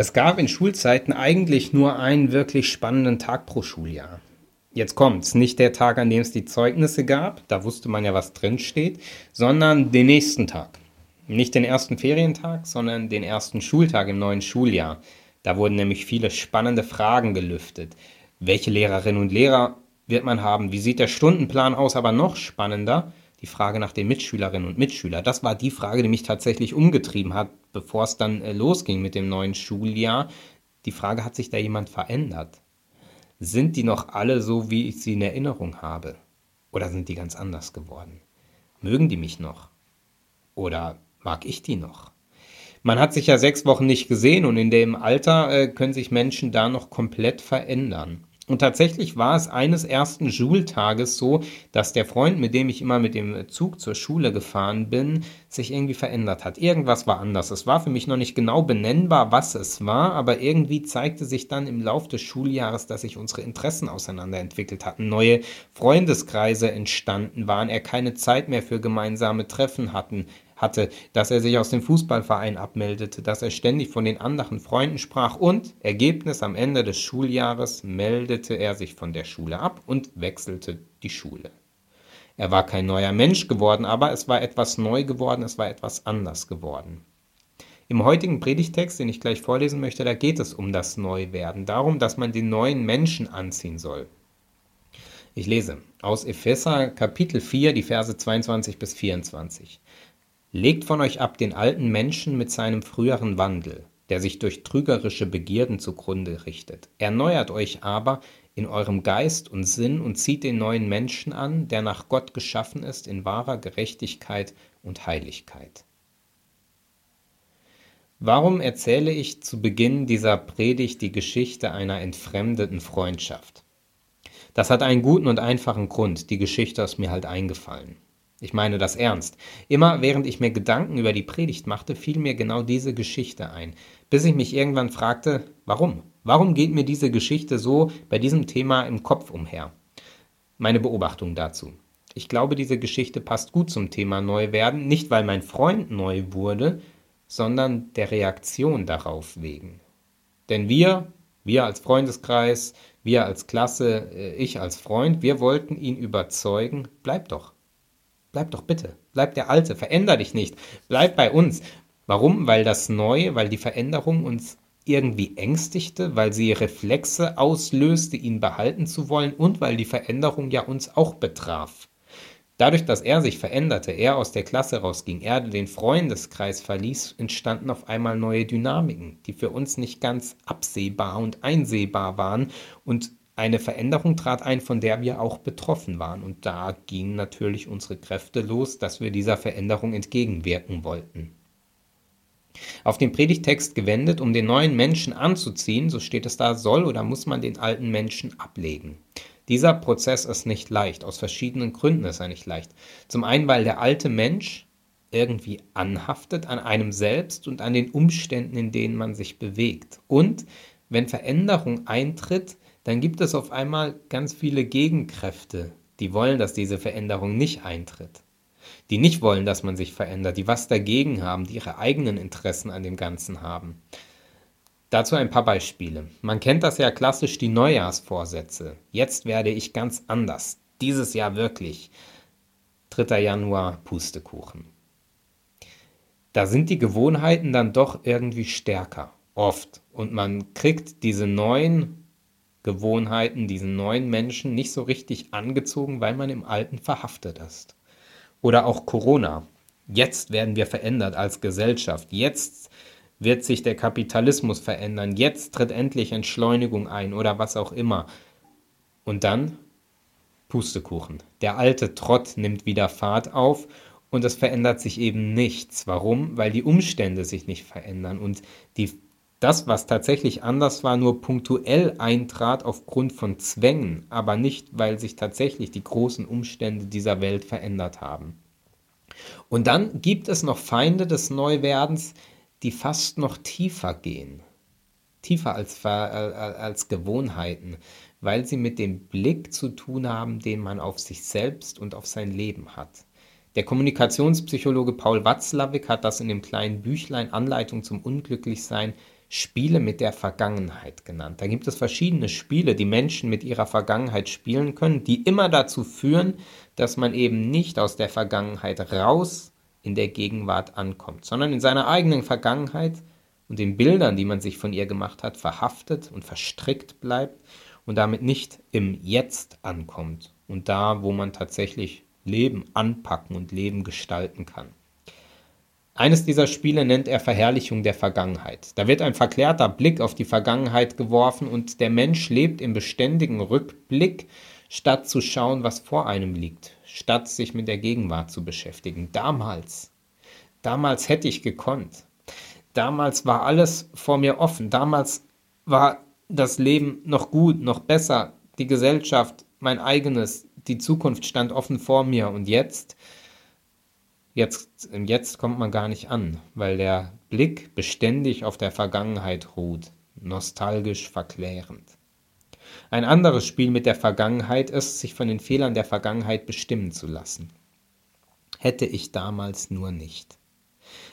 Es gab in Schulzeiten eigentlich nur einen wirklich spannenden Tag pro Schuljahr. Jetzt kommt's, nicht der Tag, an dem es die Zeugnisse gab, da wusste man ja, was drinsteht, sondern den nächsten Tag. Nicht den ersten Ferientag, sondern den ersten Schultag im neuen Schuljahr. Da wurden nämlich viele spannende Fragen gelüftet. Welche Lehrerinnen und Lehrer wird man haben? Wie sieht der Stundenplan aus? Aber noch spannender, die Frage nach den Mitschülerinnen und Mitschülern. Das war die Frage, die mich tatsächlich umgetrieben hat, bevor es dann äh, losging mit dem neuen Schuljahr. Die Frage, hat sich da jemand verändert? Sind die noch alle so, wie ich sie in Erinnerung habe? Oder sind die ganz anders geworden? Mögen die mich noch? Oder mag ich die noch? Man hat sich ja sechs Wochen nicht gesehen und in dem Alter äh, können sich Menschen da noch komplett verändern. Und tatsächlich war es eines ersten Schultages so, dass der Freund, mit dem ich immer mit dem Zug zur Schule gefahren bin, sich irgendwie verändert hat. Irgendwas war anders. Es war für mich noch nicht genau benennbar, was es war, aber irgendwie zeigte sich dann im Lauf des Schuljahres, dass sich unsere Interessen auseinanderentwickelt hatten, neue Freundeskreise entstanden waren, er keine Zeit mehr für gemeinsame Treffen hatten, hatte, dass er sich aus dem Fußballverein abmeldete, dass er ständig von den anderen Freunden sprach und Ergebnis am Ende des Schuljahres meldete er sich von der Schule ab und wechselte die Schule. Er war kein neuer Mensch geworden, aber es war etwas neu geworden, es war etwas anders geworden. Im heutigen Predigtext, den ich gleich vorlesen möchte, da geht es um das Neuwerden, darum, dass man den neuen Menschen anziehen soll. Ich lese aus Epheser Kapitel 4, die Verse 22 bis 24. Legt von euch ab den alten Menschen mit seinem früheren Wandel, der sich durch trügerische Begierden zugrunde richtet. Erneuert euch aber in eurem Geist und Sinn und zieht den neuen Menschen an, der nach Gott geschaffen ist in wahrer Gerechtigkeit und Heiligkeit. Warum erzähle ich zu Beginn dieser Predigt die Geschichte einer entfremdeten Freundschaft? Das hat einen guten und einfachen Grund, die Geschichte ist mir halt eingefallen. Ich meine das ernst. Immer während ich mir Gedanken über die Predigt machte, fiel mir genau diese Geschichte ein, bis ich mich irgendwann fragte, warum? Warum geht mir diese Geschichte so bei diesem Thema im Kopf umher? Meine Beobachtung dazu. Ich glaube, diese Geschichte passt gut zum Thema Neuwerden, nicht weil mein Freund neu wurde, sondern der Reaktion darauf wegen. Denn wir, wir als Freundeskreis, wir als Klasse, äh, ich als Freund, wir wollten ihn überzeugen, bleib doch, Bleib doch bitte. Bleib der Alte. Veränder dich nicht. Bleib bei uns. Warum? Weil das Neue, weil die Veränderung uns irgendwie ängstigte, weil sie Reflexe auslöste, ihn behalten zu wollen und weil die Veränderung ja uns auch betraf. Dadurch, dass er sich veränderte, er aus der Klasse rausging, er den Freundeskreis verließ, entstanden auf einmal neue Dynamiken, die für uns nicht ganz absehbar und einsehbar waren und eine Veränderung trat ein, von der wir auch betroffen waren. Und da gingen natürlich unsere Kräfte los, dass wir dieser Veränderung entgegenwirken wollten. Auf den Predigtext gewendet, um den neuen Menschen anzuziehen, so steht es da, soll oder muss man den alten Menschen ablegen. Dieser Prozess ist nicht leicht, aus verschiedenen Gründen ist er nicht leicht. Zum einen, weil der alte Mensch irgendwie anhaftet an einem selbst und an den Umständen, in denen man sich bewegt. Und wenn Veränderung eintritt, dann gibt es auf einmal ganz viele Gegenkräfte, die wollen, dass diese Veränderung nicht eintritt. Die nicht wollen, dass man sich verändert, die was dagegen haben, die ihre eigenen Interessen an dem Ganzen haben. Dazu ein paar Beispiele. Man kennt das ja klassisch die Neujahrsvorsätze. Jetzt werde ich ganz anders. Dieses Jahr wirklich. 3. Januar Pustekuchen. Da sind die Gewohnheiten dann doch irgendwie stärker. Oft. Und man kriegt diese neuen Gewohnheiten, diesen neuen Menschen nicht so richtig angezogen, weil man im Alten verhaftet ist. Oder auch Corona. Jetzt werden wir verändert als Gesellschaft. Jetzt wird sich der Kapitalismus verändern. Jetzt tritt endlich Entschleunigung ein oder was auch immer. Und dann Pustekuchen. Der alte Trott nimmt wieder Fahrt auf und es verändert sich eben nichts. Warum? Weil die Umstände sich nicht verändern und die das, was tatsächlich anders war, nur punktuell eintrat aufgrund von Zwängen, aber nicht, weil sich tatsächlich die großen Umstände dieser Welt verändert haben. Und dann gibt es noch Feinde des Neuwerdens, die fast noch tiefer gehen, tiefer als, äh, als Gewohnheiten, weil sie mit dem Blick zu tun haben, den man auf sich selbst und auf sein Leben hat. Der Kommunikationspsychologe Paul Watzlawick hat das in dem kleinen Büchlein Anleitung zum Unglücklichsein Spiele mit der Vergangenheit genannt. Da gibt es verschiedene Spiele, die Menschen mit ihrer Vergangenheit spielen können, die immer dazu führen, dass man eben nicht aus der Vergangenheit raus in der Gegenwart ankommt, sondern in seiner eigenen Vergangenheit und den Bildern, die man sich von ihr gemacht hat, verhaftet und verstrickt bleibt und damit nicht im Jetzt ankommt und da, wo man tatsächlich Leben anpacken und Leben gestalten kann. Eines dieser Spiele nennt er Verherrlichung der Vergangenheit. Da wird ein verklärter Blick auf die Vergangenheit geworfen und der Mensch lebt im beständigen Rückblick, statt zu schauen, was vor einem liegt, statt sich mit der Gegenwart zu beschäftigen. Damals, damals hätte ich gekonnt. Damals war alles vor mir offen. Damals war das Leben noch gut, noch besser. Die Gesellschaft, mein eigenes, die Zukunft stand offen vor mir. Und jetzt, jetzt, jetzt kommt man gar nicht an, weil der Blick beständig auf der Vergangenheit ruht, nostalgisch verklärend. Ein anderes Spiel mit der Vergangenheit ist, sich von den Fehlern der Vergangenheit bestimmen zu lassen. Hätte ich damals nur nicht.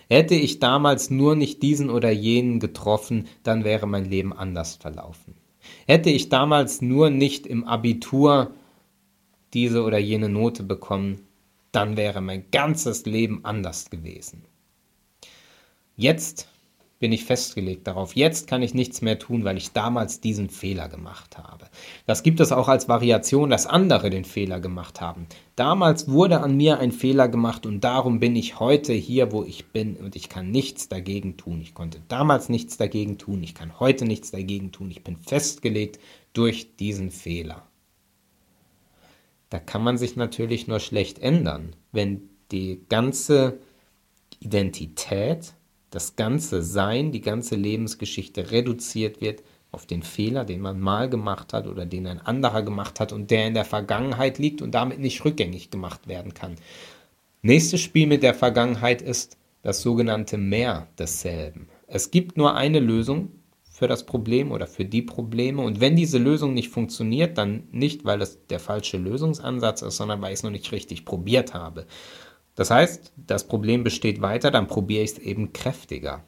Hätte ich damals nur nicht diesen oder jenen getroffen, dann wäre mein Leben anders verlaufen. Hätte ich damals nur nicht im Abitur diese oder jene Note bekommen, dann wäre mein ganzes Leben anders gewesen. Jetzt bin ich festgelegt darauf. Jetzt kann ich nichts mehr tun, weil ich damals diesen Fehler gemacht habe. Das gibt es auch als Variation, dass andere den Fehler gemacht haben. Damals wurde an mir ein Fehler gemacht und darum bin ich heute hier, wo ich bin und ich kann nichts dagegen tun. Ich konnte damals nichts dagegen tun, ich kann heute nichts dagegen tun. Ich bin festgelegt durch diesen Fehler. Da kann man sich natürlich nur schlecht ändern, wenn die ganze Identität das ganze Sein, die ganze Lebensgeschichte reduziert wird auf den Fehler, den man mal gemacht hat oder den ein anderer gemacht hat und der in der Vergangenheit liegt und damit nicht rückgängig gemacht werden kann. Nächstes Spiel mit der Vergangenheit ist das sogenannte Mehr desselben. Es gibt nur eine Lösung für das Problem oder für die Probleme und wenn diese Lösung nicht funktioniert, dann nicht, weil es der falsche Lösungsansatz ist, sondern weil ich es noch nicht richtig probiert habe. Das heißt, das Problem besteht weiter, dann probiere ich es eben kräftiger.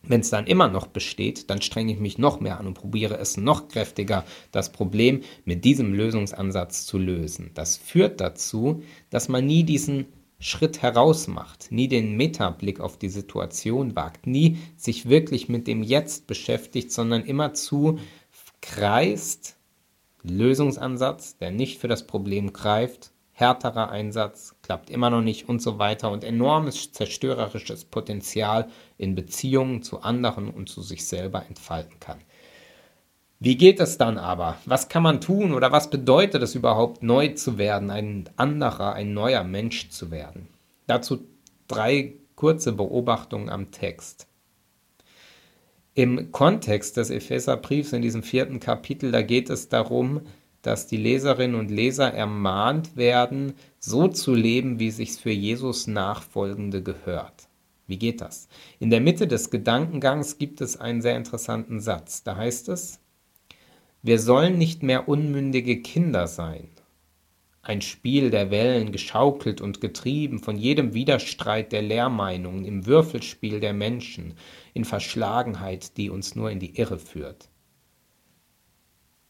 Wenn es dann immer noch besteht, dann strenge ich mich noch mehr an und probiere es noch kräftiger, das Problem mit diesem Lösungsansatz zu lösen. Das führt dazu, dass man nie diesen Schritt heraus macht, nie den Metablick auf die Situation wagt, nie sich wirklich mit dem Jetzt beschäftigt, sondern immerzu kreist Lösungsansatz, der nicht für das Problem greift, härterer Einsatz, klappt immer noch nicht und so weiter und enormes zerstörerisches Potenzial in Beziehungen zu anderen und zu sich selber entfalten kann. Wie geht es dann aber? Was kann man tun oder was bedeutet es überhaupt, neu zu werden, ein anderer, ein neuer Mensch zu werden? Dazu drei kurze Beobachtungen am Text. Im Kontext des Epheserbriefs in diesem vierten Kapitel, da geht es darum, dass die Leserinnen und Leser ermahnt werden, so zu leben, wie sich's für Jesus Nachfolgende gehört. Wie geht das? In der Mitte des Gedankengangs gibt es einen sehr interessanten Satz. Da heißt es, wir sollen nicht mehr unmündige Kinder sein. Ein Spiel der Wellen, geschaukelt und getrieben von jedem Widerstreit der Lehrmeinungen, im Würfelspiel der Menschen, in Verschlagenheit, die uns nur in die Irre führt.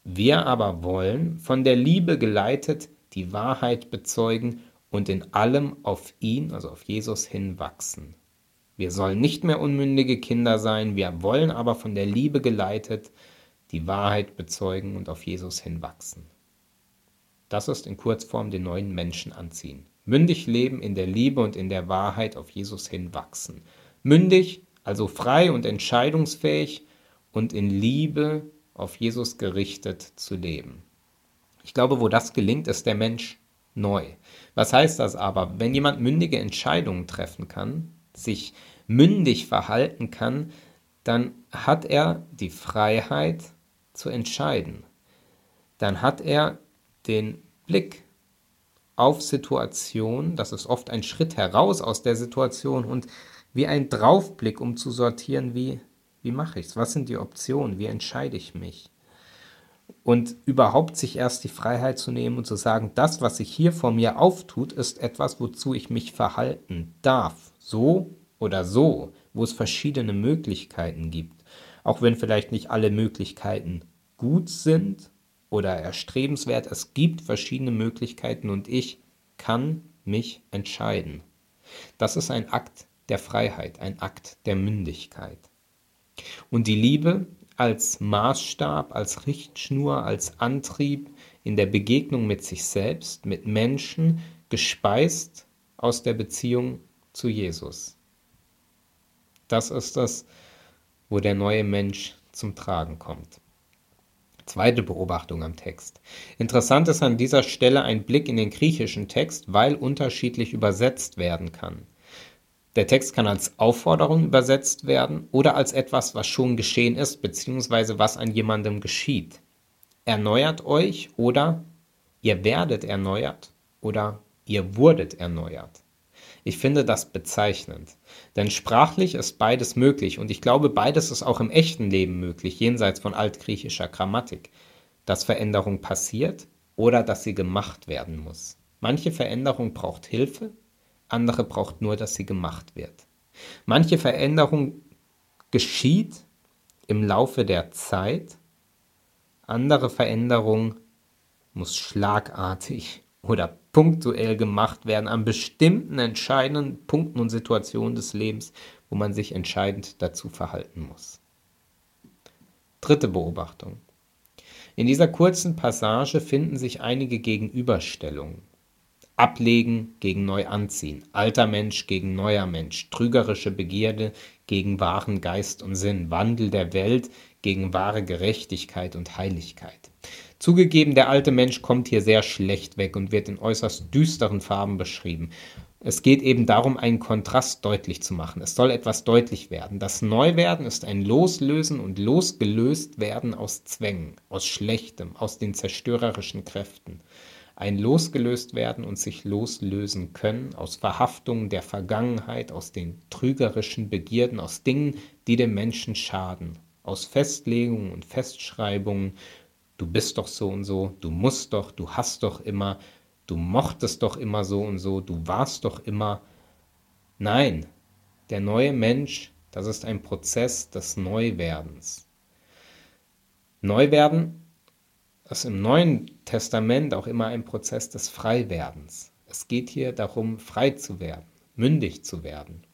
Wir aber wollen, von der Liebe geleitet, die Wahrheit bezeugen und in allem auf ihn, also auf Jesus hinwachsen. Wir sollen nicht mehr unmündige Kinder sein, wir wollen aber von der Liebe geleitet die Wahrheit bezeugen und auf Jesus hinwachsen. Das ist in Kurzform den neuen Menschen anziehen. Mündig leben in der Liebe und in der Wahrheit auf Jesus hinwachsen. Mündig, also frei und entscheidungsfähig und in Liebe auf Jesus gerichtet zu leben. Ich glaube, wo das gelingt, ist der Mensch neu. Was heißt das aber? Wenn jemand mündige Entscheidungen treffen kann, sich mündig verhalten kann, dann hat er die Freiheit zu entscheiden. Dann hat er den Blick auf Situation, das ist oft ein Schritt heraus aus der Situation und wie ein Draufblick, um zu sortieren, wie wie mache ich es? Was sind die Optionen? Wie entscheide ich mich? Und überhaupt sich erst die Freiheit zu nehmen und zu sagen, das, was sich hier vor mir auftut, ist etwas, wozu ich mich verhalten darf. So oder so. wo es verschiedene Möglichkeiten gibt, auch wenn vielleicht nicht alle Möglichkeiten gut sind oder erstrebenswert, es gibt verschiedene Möglichkeiten und ich kann mich entscheiden. Das ist ein Akt der Freiheit, ein Akt der Mündigkeit. Und die Liebe als Maßstab, als Richtschnur, als Antrieb in der Begegnung mit sich selbst, mit Menschen, gespeist aus der Beziehung zu Jesus. Das ist das, wo der neue Mensch zum Tragen kommt. Zweite Beobachtung am Text. Interessant ist an dieser Stelle ein Blick in den griechischen Text, weil unterschiedlich übersetzt werden kann. Der Text kann als Aufforderung übersetzt werden oder als etwas, was schon geschehen ist, beziehungsweise was an jemandem geschieht. Erneuert euch oder ihr werdet erneuert oder ihr wurdet erneuert. Ich finde das bezeichnend, denn sprachlich ist beides möglich und ich glaube, beides ist auch im echten Leben möglich, jenseits von altgriechischer Grammatik, dass Veränderung passiert oder dass sie gemacht werden muss. Manche Veränderung braucht Hilfe, andere braucht nur, dass sie gemacht wird. Manche Veränderung geschieht im Laufe der Zeit, andere Veränderung muss schlagartig oder punktuell gemacht werden an bestimmten entscheidenden Punkten und Situationen des Lebens, wo man sich entscheidend dazu verhalten muss. Dritte Beobachtung. In dieser kurzen Passage finden sich einige Gegenüberstellungen. Ablegen gegen neu anziehen, alter Mensch gegen neuer Mensch, trügerische Begierde gegen wahren Geist und Sinn, Wandel der Welt gegen wahre Gerechtigkeit und Heiligkeit. Zugegeben, der alte Mensch kommt hier sehr schlecht weg und wird in äußerst düsteren Farben beschrieben. Es geht eben darum, einen Kontrast deutlich zu machen. Es soll etwas deutlich werden. Das Neuwerden ist ein Loslösen und losgelöst werden aus Zwängen, aus Schlechtem, aus den zerstörerischen Kräften. Ein losgelöst werden und sich loslösen können aus Verhaftungen der Vergangenheit, aus den trügerischen Begierden, aus Dingen, die dem Menschen schaden, aus Festlegungen und Festschreibungen du bist doch so und so, du musst doch, du hast doch immer, du mochtest doch immer so und so, du warst doch immer. Nein, der neue Mensch, das ist ein Prozess des Neuwerdens. Neuwerden ist im Neuen Testament auch immer ein Prozess des Freiwerdens. Es geht hier darum, frei zu werden, mündig zu werden.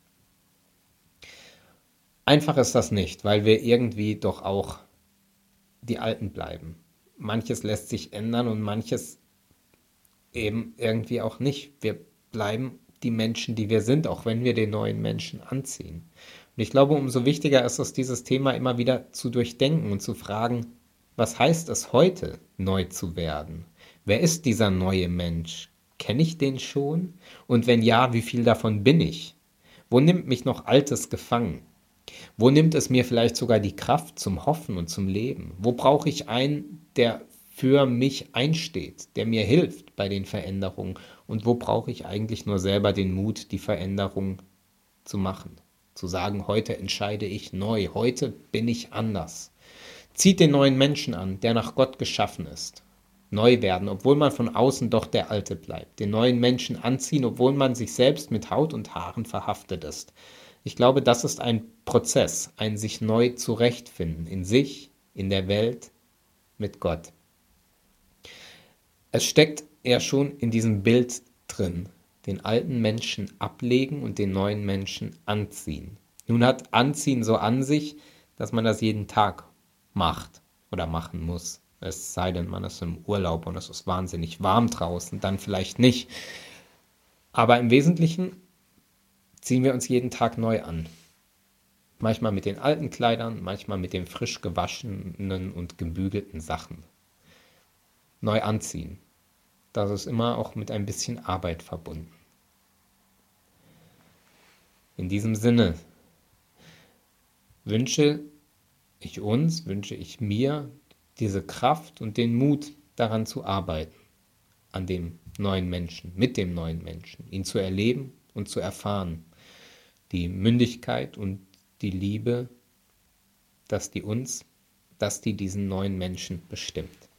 Einfach ist das nicht, weil wir irgendwie doch auch die Alten bleiben manches lässt sich ändern und manches eben irgendwie auch nicht. Wir bleiben die Menschen, die wir sind, auch wenn wir den neuen Menschen anziehen. Und ich glaube, umso wichtiger ist es, dieses Thema immer wieder zu durchdenken und zu fragen, was heißt es heute, neu zu werden? Wer ist dieser neue Mensch? Kenne ich den schon? Und wenn ja, wie viel davon bin ich? Wo nimmt mich noch Altes gefangen? Wo nimmt es mir vielleicht sogar die Kraft zum Hoffen und zum Leben? Wo brauche ich einen, der für mich einsteht, der mir hilft bei den Veränderungen? Und wo brauche ich eigentlich nur selber den Mut, die Veränderung zu machen? Zu sagen, heute entscheide ich neu, heute bin ich anders. Zieht den neuen Menschen an, der nach Gott geschaffen ist. Neu werden, obwohl man von außen doch der Alte bleibt. Den neuen Menschen anziehen, obwohl man sich selbst mit Haut und Haaren verhaftet ist. Ich glaube, das ist ein Prozess, ein sich neu zurechtfinden in sich, in der Welt, mit Gott. Es steckt ja schon in diesem Bild drin, den alten Menschen ablegen und den neuen Menschen anziehen. Nun hat Anziehen so an sich, dass man das jeden Tag macht oder machen muss. Es sei denn, man ist im Urlaub und es ist wahnsinnig warm draußen, dann vielleicht nicht. Aber im Wesentlichen ziehen wir uns jeden Tag neu an. Manchmal mit den alten Kleidern, manchmal mit den frisch gewaschenen und gebügelten Sachen. Neu anziehen. Das ist immer auch mit ein bisschen Arbeit verbunden. In diesem Sinne wünsche ich uns, wünsche ich mir diese Kraft und den Mut daran zu arbeiten, an dem neuen Menschen, mit dem neuen Menschen, ihn zu erleben und zu erfahren die Mündigkeit und die Liebe, dass die uns, dass die diesen neuen Menschen bestimmt.